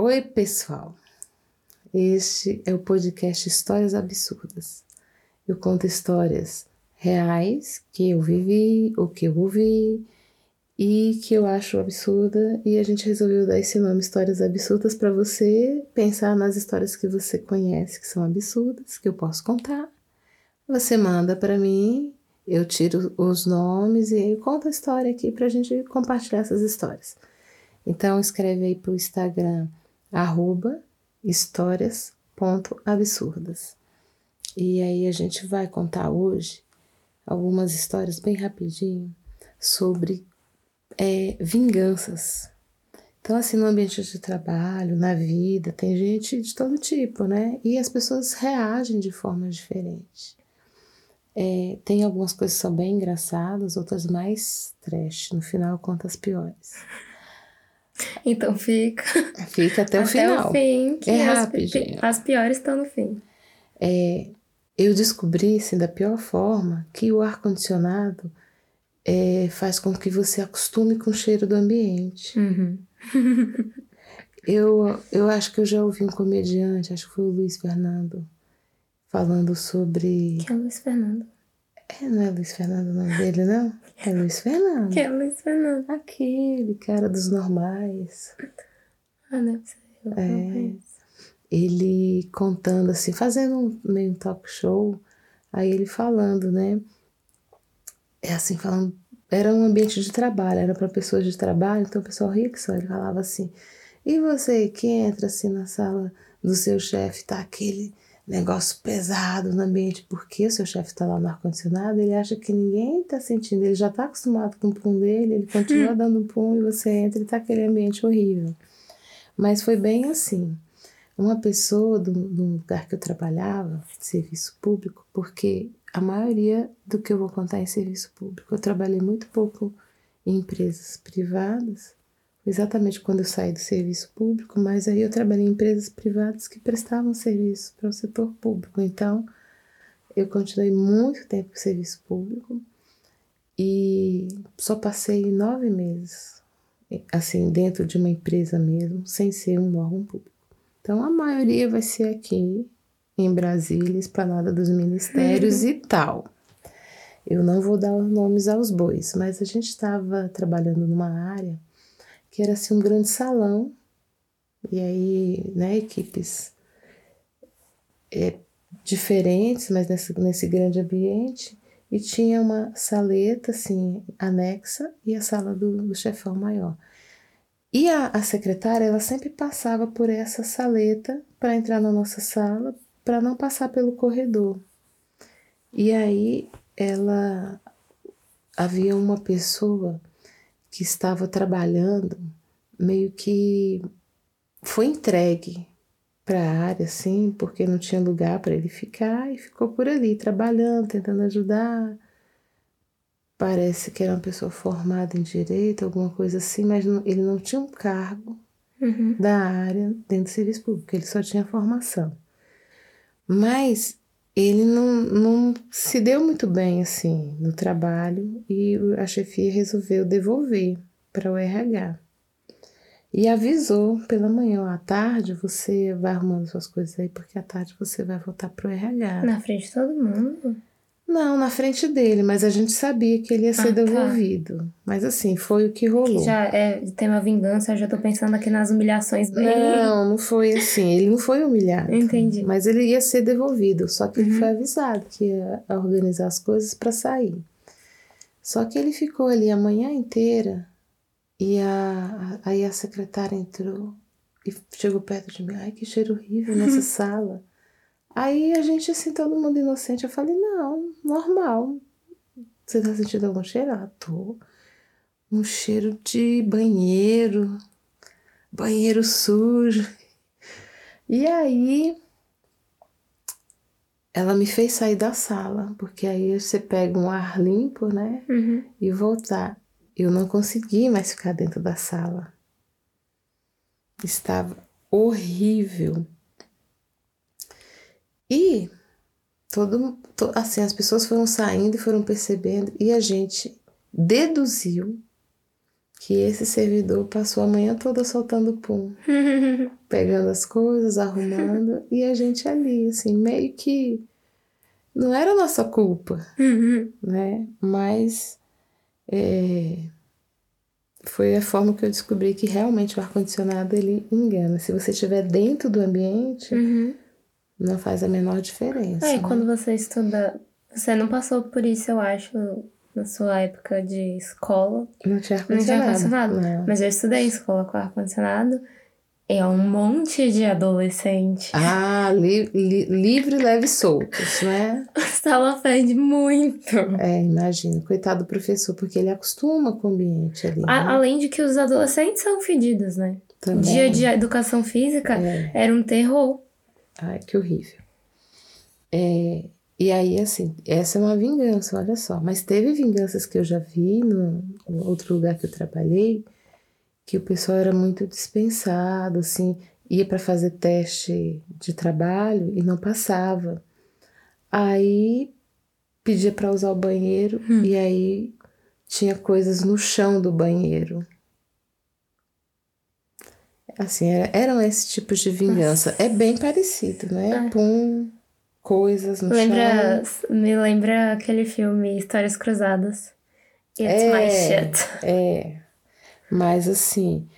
Oi, pessoal. Este é o podcast Histórias Absurdas. Eu conto histórias reais que eu vivi, o que eu ouvi e que eu acho absurda, e a gente resolveu dar esse nome Histórias Absurdas para você pensar nas histórias que você conhece que são absurdas, que eu posso contar. Você manda para mim, eu tiro os nomes e eu conto a história aqui para a gente compartilhar essas histórias. Então escreve aí pro Instagram arroba histórias.absurdas. E aí a gente vai contar hoje algumas histórias bem rapidinho sobre é, vinganças. Então, assim, no ambiente de trabalho, na vida, tem gente de todo tipo, né? E as pessoas reagem de forma diferente. É, tem algumas coisas que são bem engraçadas, outras mais trash. No final, conta as piores. Então fica. Fica até, até o final. Até o fim. Que é as, rapidinho. As piores estão no fim. É, eu descobri, assim, da pior forma, que o ar-condicionado é, faz com que você acostume com o cheiro do ambiente. Uhum. eu, eu acho que eu já ouvi um comediante, acho que foi o Luiz Fernando, falando sobre. Que é o Luiz Fernando? É, não é Luiz Fernando o nome dele, não? É Luiz Fernando. Que é Luiz Fernando? Aquele cara dos normais. Ah, deve ser. Eu É. Ele contando assim, fazendo um meio um talk show, aí ele falando, né? É assim, falando. Era um ambiente de trabalho, era para pessoas de trabalho, então o pessoal ria que só. Ele falava assim: e você que entra assim na sala do seu chefe, tá aquele negócio pesado no ambiente, porque o seu chefe tá lá no ar-condicionado, ele acha que ninguém tá sentindo, ele já tá acostumado com o pum dele, ele continua dando pum e você entra e tá aquele ambiente horrível. Mas foi bem assim. Uma pessoa do, do lugar que eu trabalhava, serviço público, porque a maioria do que eu vou contar é em serviço público. Eu trabalhei muito pouco em empresas privadas, exatamente quando eu saí do serviço público, mas aí eu trabalhei em empresas privadas que prestavam serviço para o setor público. Então, eu continuei muito tempo com serviço público e só passei nove meses, assim, dentro de uma empresa mesmo, sem ser um órgão público. Então, a maioria vai ser aqui em Brasília, Esplanada dos Ministérios e tal. Eu não vou dar nomes aos bois, mas a gente estava trabalhando numa área que era assim um grande salão, e aí, né, equipes é, diferentes, mas nesse, nesse grande ambiente, e tinha uma saleta, assim, anexa, e a sala do, do chefão maior. E a, a secretária, ela sempre passava por essa saleta para entrar na nossa sala, para não passar pelo corredor. E aí ela havia uma pessoa que estava trabalhando, meio que foi entregue para a área, assim, porque não tinha lugar para ele ficar e ficou por ali trabalhando, tentando ajudar. Parece que era uma pessoa formada em direito, alguma coisa assim, mas não, ele não tinha um cargo Uhum. da área dentro do serviço público, ele só tinha formação. Mas ele não, não se deu muito bem assim no trabalho e a chefia resolveu devolver para o RH. E avisou pela manhã, ó, à tarde você vai arrumando suas coisas aí, porque à tarde você vai voltar pro RH. Na frente de todo mundo. Não, na frente dele, mas a gente sabia que ele ia ser Ah, tá. devolvido. Mas assim, foi o que rolou. Que já é tem uma vingança, eu já tô pensando aqui nas humilhações bem. Não, não foi assim. Ele não foi humilhado. Entendi. Mas ele ia ser devolvido. Só que ele Uhum. foi avisado que ia organizar as coisas para sair. Só que ele ficou ali a manhã inteira e a, a- aí a secretária entrou e chegou perto de mim. Ai, que cheiro horrível nessa sala. Aí a gente, assim, todo mundo inocente. Eu falei, não, normal. Você tá sentindo algum cheiro? Ela, tô. Um cheiro de banheiro. Banheiro sujo. E aí ela me fez sair da sala, porque aí você pega um ar limpo, né? Uhum. E voltar. Eu não consegui mais ficar dentro da sala. Estava horrível. E todo, to- assim, as pessoas foram saindo e foram percebendo, e a gente deduziu que esse servidor passou a manhã toda soltando pum, pegando as coisas, arrumando, e a gente ali, assim, meio que não era nossa culpa, né? Mas é, foi a forma que eu descobri que realmente o ar-condicionado ele engana. Se você estiver dentro do ambiente, Uhum. Não faz a menor diferença. É, né? quando você estuda. Você não passou por isso, eu acho, na sua época de escola. Não tinha Não tinha ar-condicionado. ar-condicionado. Não. Mas eu estudei em escola com ar-condicionado. É um monte de adolescente. Ah, li, li, livre, leve e soltos, né? A sala fede muito. É, imagina. Coitado do professor, porque ele acostuma com o ambiente ali. A- né? além de que os adolescentes são fedidos, né? Também. Dia de educação física É. era um terror. Ai, que horrível. É, e aí, assim, essa é uma vingança, olha só. Mas teve vinganças que eu já vi no, no outro lugar que eu trabalhei, que o pessoal era muito dispensado, assim, ia para fazer teste de trabalho e não passava. Aí pedia para usar o banheiro e aí tinha coisas no chão do banheiro. Assim, era- eram esses tipos de vingança. É bem parecido, né? É. Pum, coisas no Lembra, chão. me lembra aquele filme Histórias Cruzadas. It's É. my shit. É. Mas assim,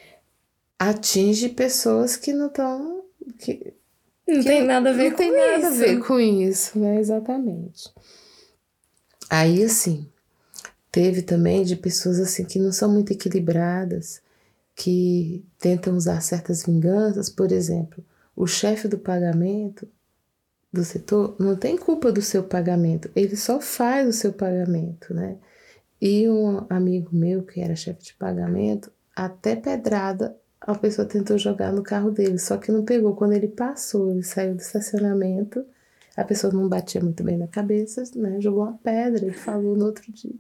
atinge pessoas que não estão. Que Não que tem nada a ver não com tem nada a isso. ver com isso, né? Exatamente. Aí, assim, teve também de pessoas assim que não são muito equilibradas, que tentam usar certas vinganças, por exemplo, o chefe do pagamento do setor não tem culpa do seu pagamento, ele só faz o seu pagamento, né? E um amigo meu, que era chefe de pagamento, até pedrada a pessoa tentou jogar no carro dele, só que não pegou. Quando ele passou, ele saiu do estacionamento, a pessoa não batia muito bem na cabeça, né? Jogou uma pedra, ele falou no outro dia.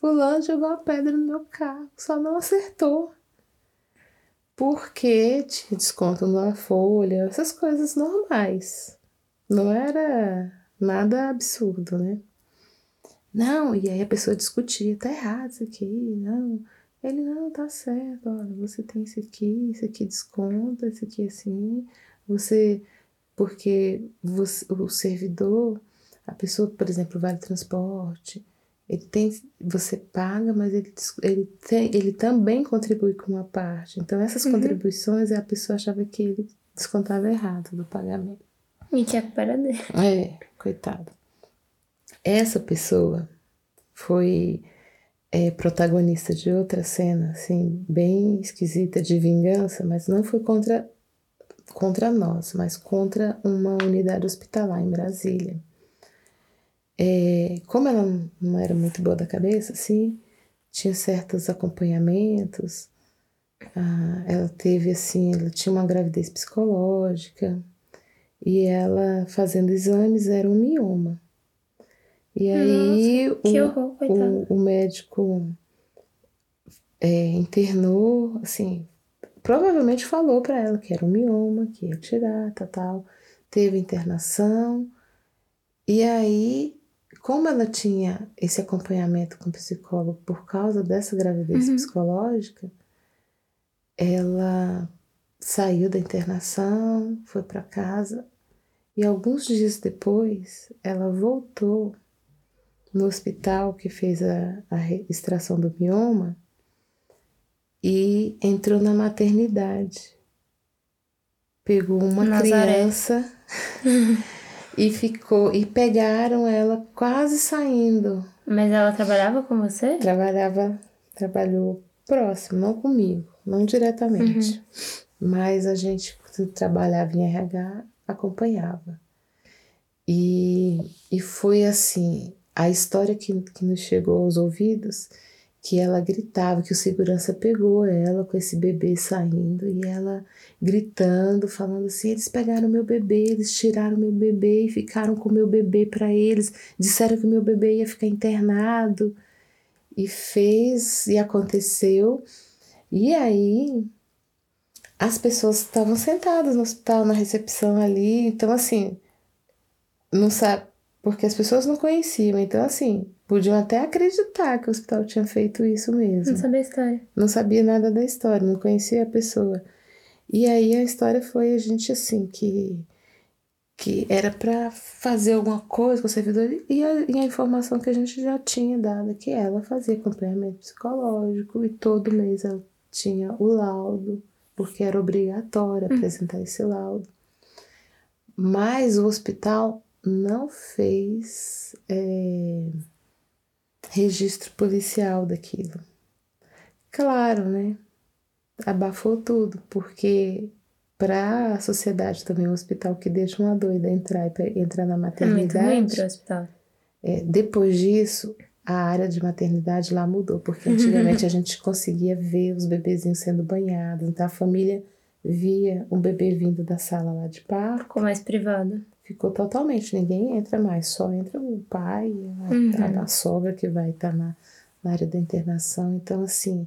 Fulano jogou uma pedra no meu carro, só não acertou. Porque tinha desconto numa folha, essas coisas normais. Não era nada absurdo, né? Não, e aí a pessoa discutia, tá errado isso aqui, não. Ele, não, tá certo, olha, você tem isso aqui, isso aqui desconta, isso aqui assim. Você, porque você, o servidor, a pessoa, por exemplo, vale transporte, ele tem, você paga, mas ele, ele, tem, ele também contribui com uma parte. Então, essas Uhum. contribuições, a pessoa achava que ele descontava errado do pagamento. E que a culpa era dele. É, coitado. Essa pessoa foi é, protagonista de outra cena, assim, bem esquisita de vingança, mas não foi contra, contra nós, mas contra uma unidade hospitalar em Brasília. É, como ela não- era muito boa da cabeça, assim, tinha certos acompanhamentos, ah, ela teve, assim, ela tinha uma gravidez psicológica, e ela fazendo exames era um mioma. E aí Que o, horror, o, o médico é, internou, assim, provavelmente falou para ela que era um mioma, que ia tirar, tal, tal. Teve internação. E aí, como ela tinha esse acompanhamento com o psicólogo por causa dessa gravidez Uhum. psicológica, ela saiu da internação, foi para casa e alguns dias depois ela voltou no hospital que fez a, a extração do mioma e entrou na maternidade. Pegou uma Nazaré. criança e ficou e pegaram ela quase saindo. Mas ela trabalhava com você? Trabalhava, trabalhou próximo, não comigo, não diretamente. Mas a gente que trabalhava em RH acompanhava. E, e foi assim, a história que, que nos chegou aos ouvidos, que ela gritava, que o segurança pegou ela com esse bebê saindo e ela gritando, falando assim: eles pegaram meu bebê, eles tiraram meu bebê e ficaram com meu bebê para eles, disseram que meu bebê ia ficar internado. E fez, e aconteceu. E aí, as pessoas estavam sentadas no hospital, na recepção ali, então assim, não sabe, Porque as pessoas não conheciam. Então, assim, podiam até acreditar que o hospital tinha feito isso mesmo. Não sabia a história. Não sabia nada da história, não conhecia a pessoa. E aí a história foi a gente assim que que era para fazer alguma coisa com o servidor e a, e a, informação que a gente já tinha dado que ela fazia acompanhamento psicológico e todo mês ela tinha o laudo porque era obrigatório hum. apresentar esse laudo mas o hospital não fez é, registro policial daquilo claro né abafou tudo porque para a sociedade também, um hospital que deixa uma doida entrar e entrar na maternidade. É muito ruim o hospital. É, depois disso, a área de maternidade lá mudou, porque antigamente a gente conseguia ver os bebezinhos sendo banhados, então a família via um bebê vindo da sala lá de parto. Ficou mais privada. Ficou totalmente, ninguém entra mais, só entra o pai, a, uhum. a, a sogra que vai estar tá na, na área da internação. Então, assim,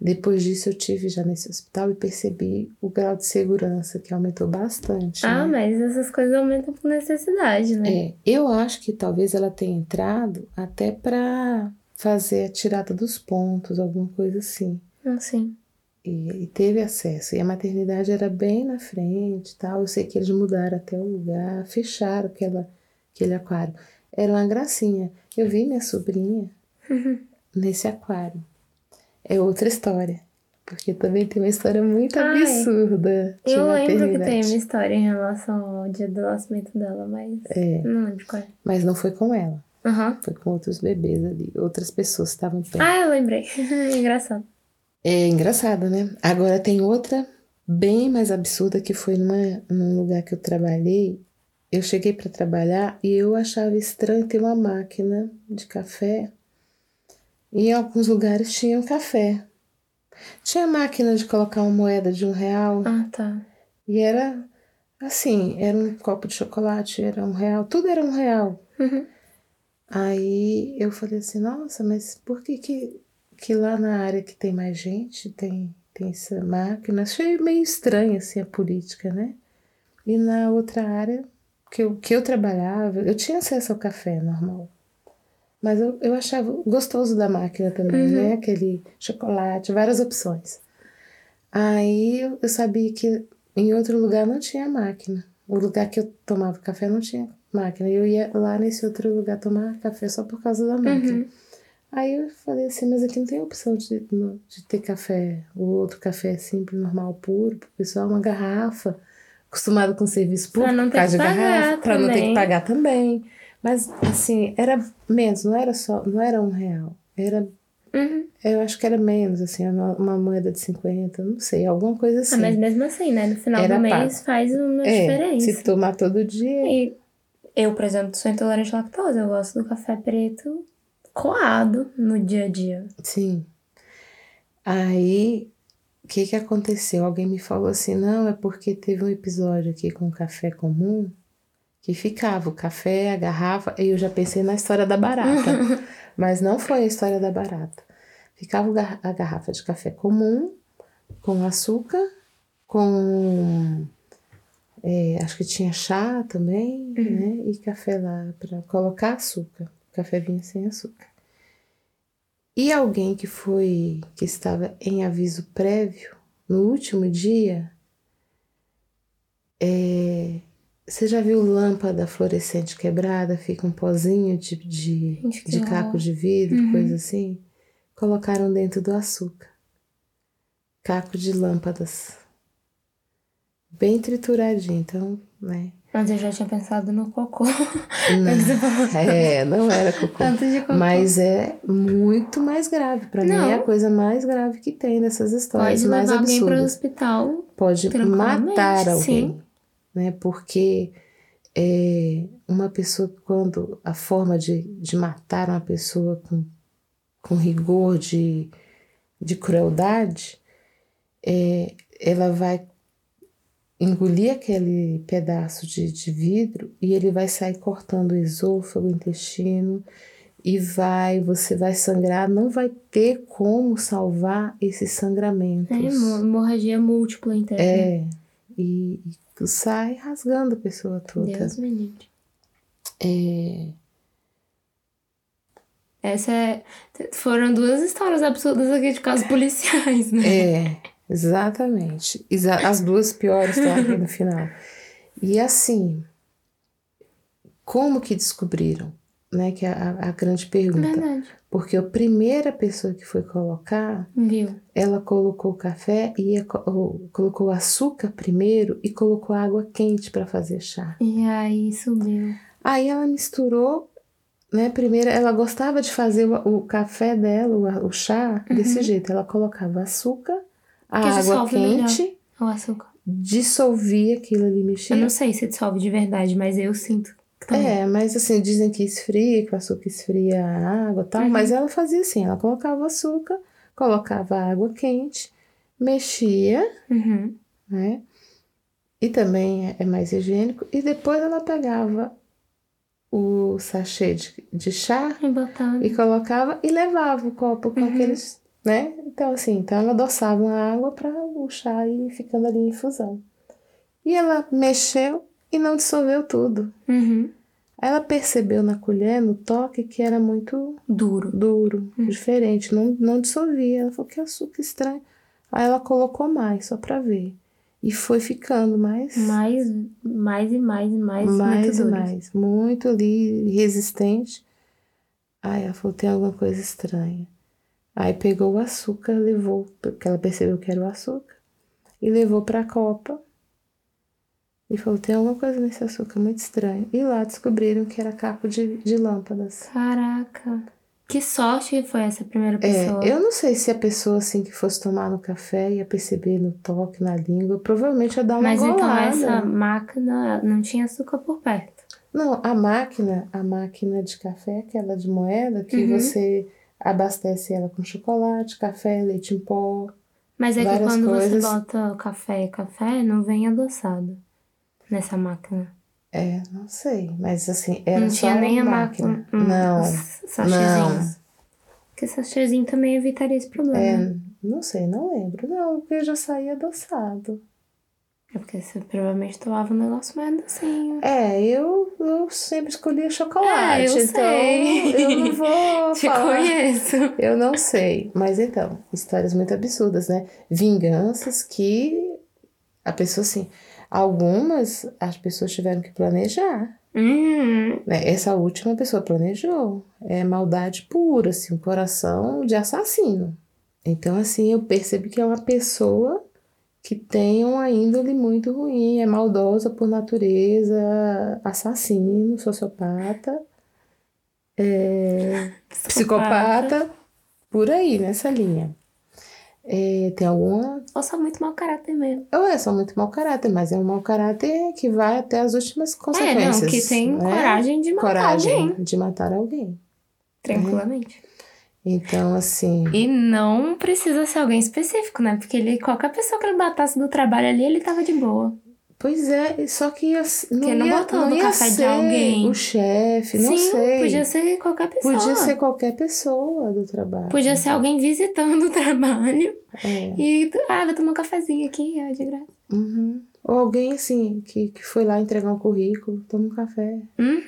depois disso, eu tive já nesse hospital e percebi o grau de segurança que aumentou bastante. Ah, né? mas essas coisas aumentam por necessidade, né? É, eu acho que talvez ela tenha entrado até para fazer a tirada dos pontos, alguma coisa assim. Ah, sim. E, e, teve acesso. E a maternidade era bem na frente tal. Eu sei que eles mudaram até o lugar, fecharam aquela, aquele aquário. Era uma gracinha. Eu vi minha sobrinha uhum. nesse aquário é outra história. Porque também tem uma história muito Ai, absurda. eu lembro que tem uma história em relação ao dia do nascimento dela, mas é, não lembro qual é. Mas não foi com ela. Uhum. Foi com outros bebês ali. Outras pessoas estavam perto. Ah, eu lembrei. engraçado. É engraçado, né? Agora tem outra bem mais absurda que foi numa, num lugar que eu trabalhei. Eu cheguei para trabalhar e eu achava estranho ter uma máquina de café em alguns lugares tinham café. Tinha máquina de colocar uma moeda de um real. Ah, tá. E era assim, era um copo de chocolate, era um real, tudo era um real. Uhum. Aí eu falei assim, nossa, mas por que, que, que lá na área que tem mais gente tem, tem essa máquina? Achei meio estranho assim a política, né? E na outra área que eu, que eu trabalhava, eu tinha acesso ao café normal. Mas eu, eu achava gostoso da máquina também, uhum. né? Aquele chocolate, várias opções. Aí eu, eu sabia que em outro lugar não tinha máquina. O lugar que eu tomava café não tinha máquina. Eu ia lá nesse outro lugar tomar café só por causa da máquina. Uhum. Aí eu falei assim, mas aqui não tem opção de, de ter café, o outro café simples, normal, puro, pro pessoal, uma garrafa, acostumado com serviço público, pra não ter que pagar garrafa, pra não ter que pagar também. Mas, assim, era menos, não era só, não era um real. Era, uhum. eu acho que era menos, assim, uma, uma, moeda de 50, não sei, alguma coisa assim. Ah, mas mesmo assim, né? No final era do mês pago. faz uma é, diferença. Se tomar todo dia. E eu, por exemplo, sou intolerante à lactose, eu gosto do café preto coado no dia a dia. Sim. Aí, o que que aconteceu? Alguém me falou assim, não, é porque teve um episódio aqui com café comum que ficava o café, a garrafa, e eu já pensei na história da barata, mas não foi a história da barata. Ficava a garrafa de café comum, com açúcar, com. É, acho que tinha chá também, uhum. né? E café lá para colocar açúcar. Café vinha sem açúcar. E alguém que foi, que estava em aviso prévio, no último dia, é, você já viu lâmpada fluorescente quebrada? Fica um pozinho de, de, de caco de vidro, uhum. coisa assim? Colocaram dentro do açúcar. Caco de lâmpadas. Bem trituradinho, então, né? Mas eu já tinha pensado no cocô. Não, é, não era cocô. De cocô. Mas é muito mais grave. Para mim é a coisa mais grave que tem dessas histórias. Pode mais levar absurdas. alguém para o hospital. Pode matar alguém. Sim né? Porque é, uma pessoa, quando a forma de, de matar uma pessoa com, com rigor de, de crueldade, é, ela vai engolir aquele pedaço de, de vidro e ele vai sair cortando o esôfago, o intestino e vai, você vai sangrar, não vai ter como salvar esses sangramentos. É, hemorragia múltipla interna. É, e, e sai rasgando a pessoa toda. Deus me livre. É, Essa é. Foram duas histórias absurdas aqui de casos policiais, né? É, exatamente. Exa- As duas piores estão aqui no final. E assim, como que descobriram? Né, que é a, a grande pergunta. Verdade. Porque a primeira pessoa que foi colocar, Viu? ela colocou o café e ia co- ou colocou o açúcar primeiro e colocou água quente para fazer chá. E aí subiu. Aí ela misturou, né? Primeiro, ela gostava de fazer o, o café dela, o, o chá, desse jeito. Ela colocava açúcar, a Que água quente, O açúcar. dissolvia aquilo ali, mexia. Eu não sei se dissolve de verdade, mas eu sinto que também. É, mas assim, dizem que esfria, que o açúcar esfria a água e tal, Uhum. mas ela fazia assim, ela colocava o açúcar, colocava a água quente, mexia, Uhum. né? E também é- é mais higiênico, e depois ela pegava o sachê de, de chá E botando. e colocava e levava o copo com Uhum. aqueles, né? Então assim, então ela adoçava a água para o chá ir ficando ali em infusão. E ela mexeu e não dissolveu tudo. Uhum. Aí ela percebeu na colher, no toque, que era muito Duro. duro, Hum. diferente, não, não dissolvia. Ela falou que açúcar estranho. Aí ela colocou mais, só pra ver. E foi ficando mais, Mais, mais e mais e mais. mais e mais. Muito ali, resistente. Aí ela falou, tem alguma coisa estranha. Aí pegou o açúcar, levou, porque ela percebeu que era o açúcar, e levou pra copa. E falou, tem alguma coisa nesse açúcar muito estranho. E lá descobriram que era caco de, de lâmpadas. Caraca. Que sorte foi essa primeira É, pessoa. eu não sei se a pessoa assim que fosse tomar no café ia perceber no toque, na língua, provavelmente ia dar uma Mas então golada. essa máquina não tinha açúcar por perto. Não, a máquina, a máquina de café, aquela de moeda, que Uhum. você abastece ela com chocolate, café, leite em pó. Mas é que quando coisas. você bota o café e café, não vem adoçado nessa máquina. É, não sei, mas assim, era não só tinha nem a máquina. máquina. hum, Não, Sachêzinhos. Porque sachêzinho também evitaria esse problema. é, não sei, não lembro. Não, porque já saía adoçado. É porque você provavelmente tomava um negócio mais docinho. É, eu, eu sempre escolhia chocolate, É, eu então sei. eu não vou Te falar. conheço. Eu não sei. Mas então, histórias muito absurdas, né? Vinganças que a pessoa, assim, algumas as pessoas tiveram que planejar. Hum, Né? Essa última pessoa planejou. É maldade pura, assim, um coração de assassino. Então, assim, eu percebi que é uma pessoa que tem uma índole muito ruim, é maldosa por natureza, assassino, sociopata, é, psicopata, por aí, nessa linha. É, tem alguma. Ou só muito mau caráter mesmo. Ou é só muito mau caráter, mas é um mau caráter que vai até as últimas É, consequências. não, que tem né? coragem de matar coragem alguém. de matar alguém. Tranquilamente. Então, assim. E não precisa ser alguém específico, né? Porque ele, qualquer pessoa que ele matasse do trabalho ali, ele tava de boa. Pois é, só que ia, não, Porque não ia, botou não no ia café de ser alguém. o chefe, não Sim, sei. podia ser qualquer pessoa. Podia ser qualquer pessoa do trabalho. Podia ser alguém visitando o trabalho É. e, ah, vou tomar um cafezinho aqui, ó, de graça. Uhum. Ou alguém assim, que, que foi lá entregar um currículo, toma um café. Uhum.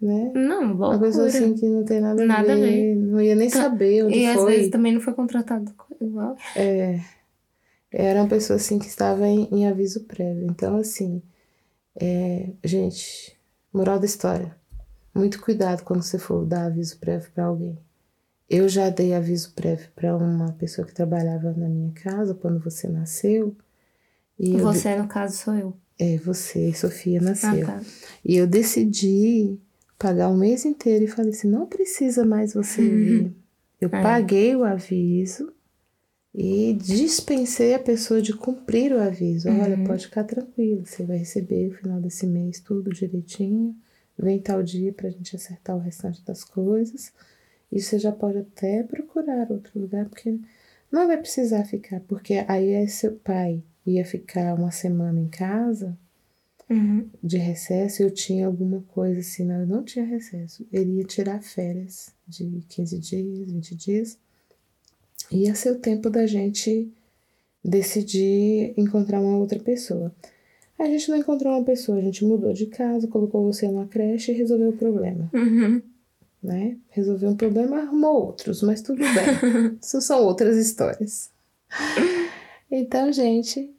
Né? Não, Uma loucura. pessoa assim que não tem nada, Nada a ver, ver. não ia nem Tá. saber onde E às foi. vezes também não foi contratado igual. É, era uma pessoa assim que estava em, em aviso prévio. Então, assim, é, gente, moral da história: muito cuidado quando você for dar aviso prévio para alguém. Eu já dei aviso prévio para uma pessoa que trabalhava na minha casa quando você nasceu. E Você, no caso, sou eu. é, você, Sofia, Ah, nasceu. tá. E eu decidi pagar o mês inteiro e falei assim: não precisa mais você vir. Eu É. paguei o aviso e dispensei a pessoa de cumprir o aviso. Olha, Uhum. pode ficar tranquilo, você vai receber no final desse mês tudo direitinho. Vem tal dia pra gente acertar o restante das coisas. E você já pode até procurar outro lugar, porque não vai precisar ficar, porque aí é seu pai ia ficar uma semana em casa Uhum. de recesso, eu tinha alguma coisa assim, não, eu não tinha recesso. Ele ia tirar férias de 15 dias, 20 dias. Ia ser o tempo da gente decidir encontrar uma outra pessoa. A gente não encontrou uma pessoa, a gente mudou de casa, colocou você numa creche e resolveu o problema, Uhum. né? Resolveu um problema, arrumou outros, mas tudo bem. Isso são outras histórias. Então, gente,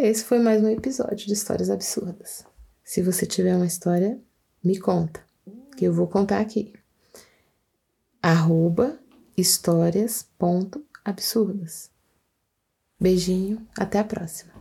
esse foi mais um episódio de Histórias Absurdas. Se você tiver uma história, me conta, que eu vou contar aqui. Arroba histórias.absurdas. Beijinho, até a próxima.